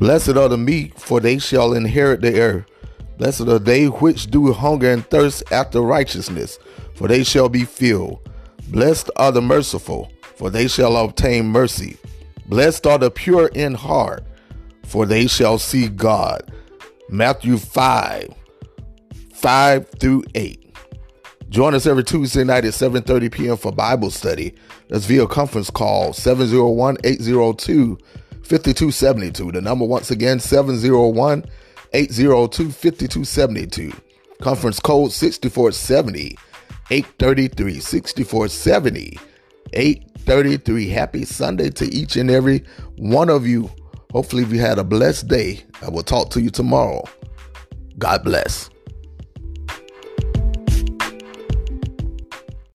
Blessed are the meek, for they shall inherit the earth. Blessed are they which do hunger and thirst after righteousness, for they shall be filled. Blessed are the merciful, for they shall obtain mercy. Blessed are the pure in heart, for they shall see God. Matthew 5 5 through 8. Join us every Tuesday night at 7:30 p.m. for Bible study. That's via conference call 701-802-5272. The number once again 701-802-5272. Conference code 6470 833 6470 833. Happy Sunday to each and every one of you. Hopefully, you had a blessed day. I will talk to you tomorrow. God bless.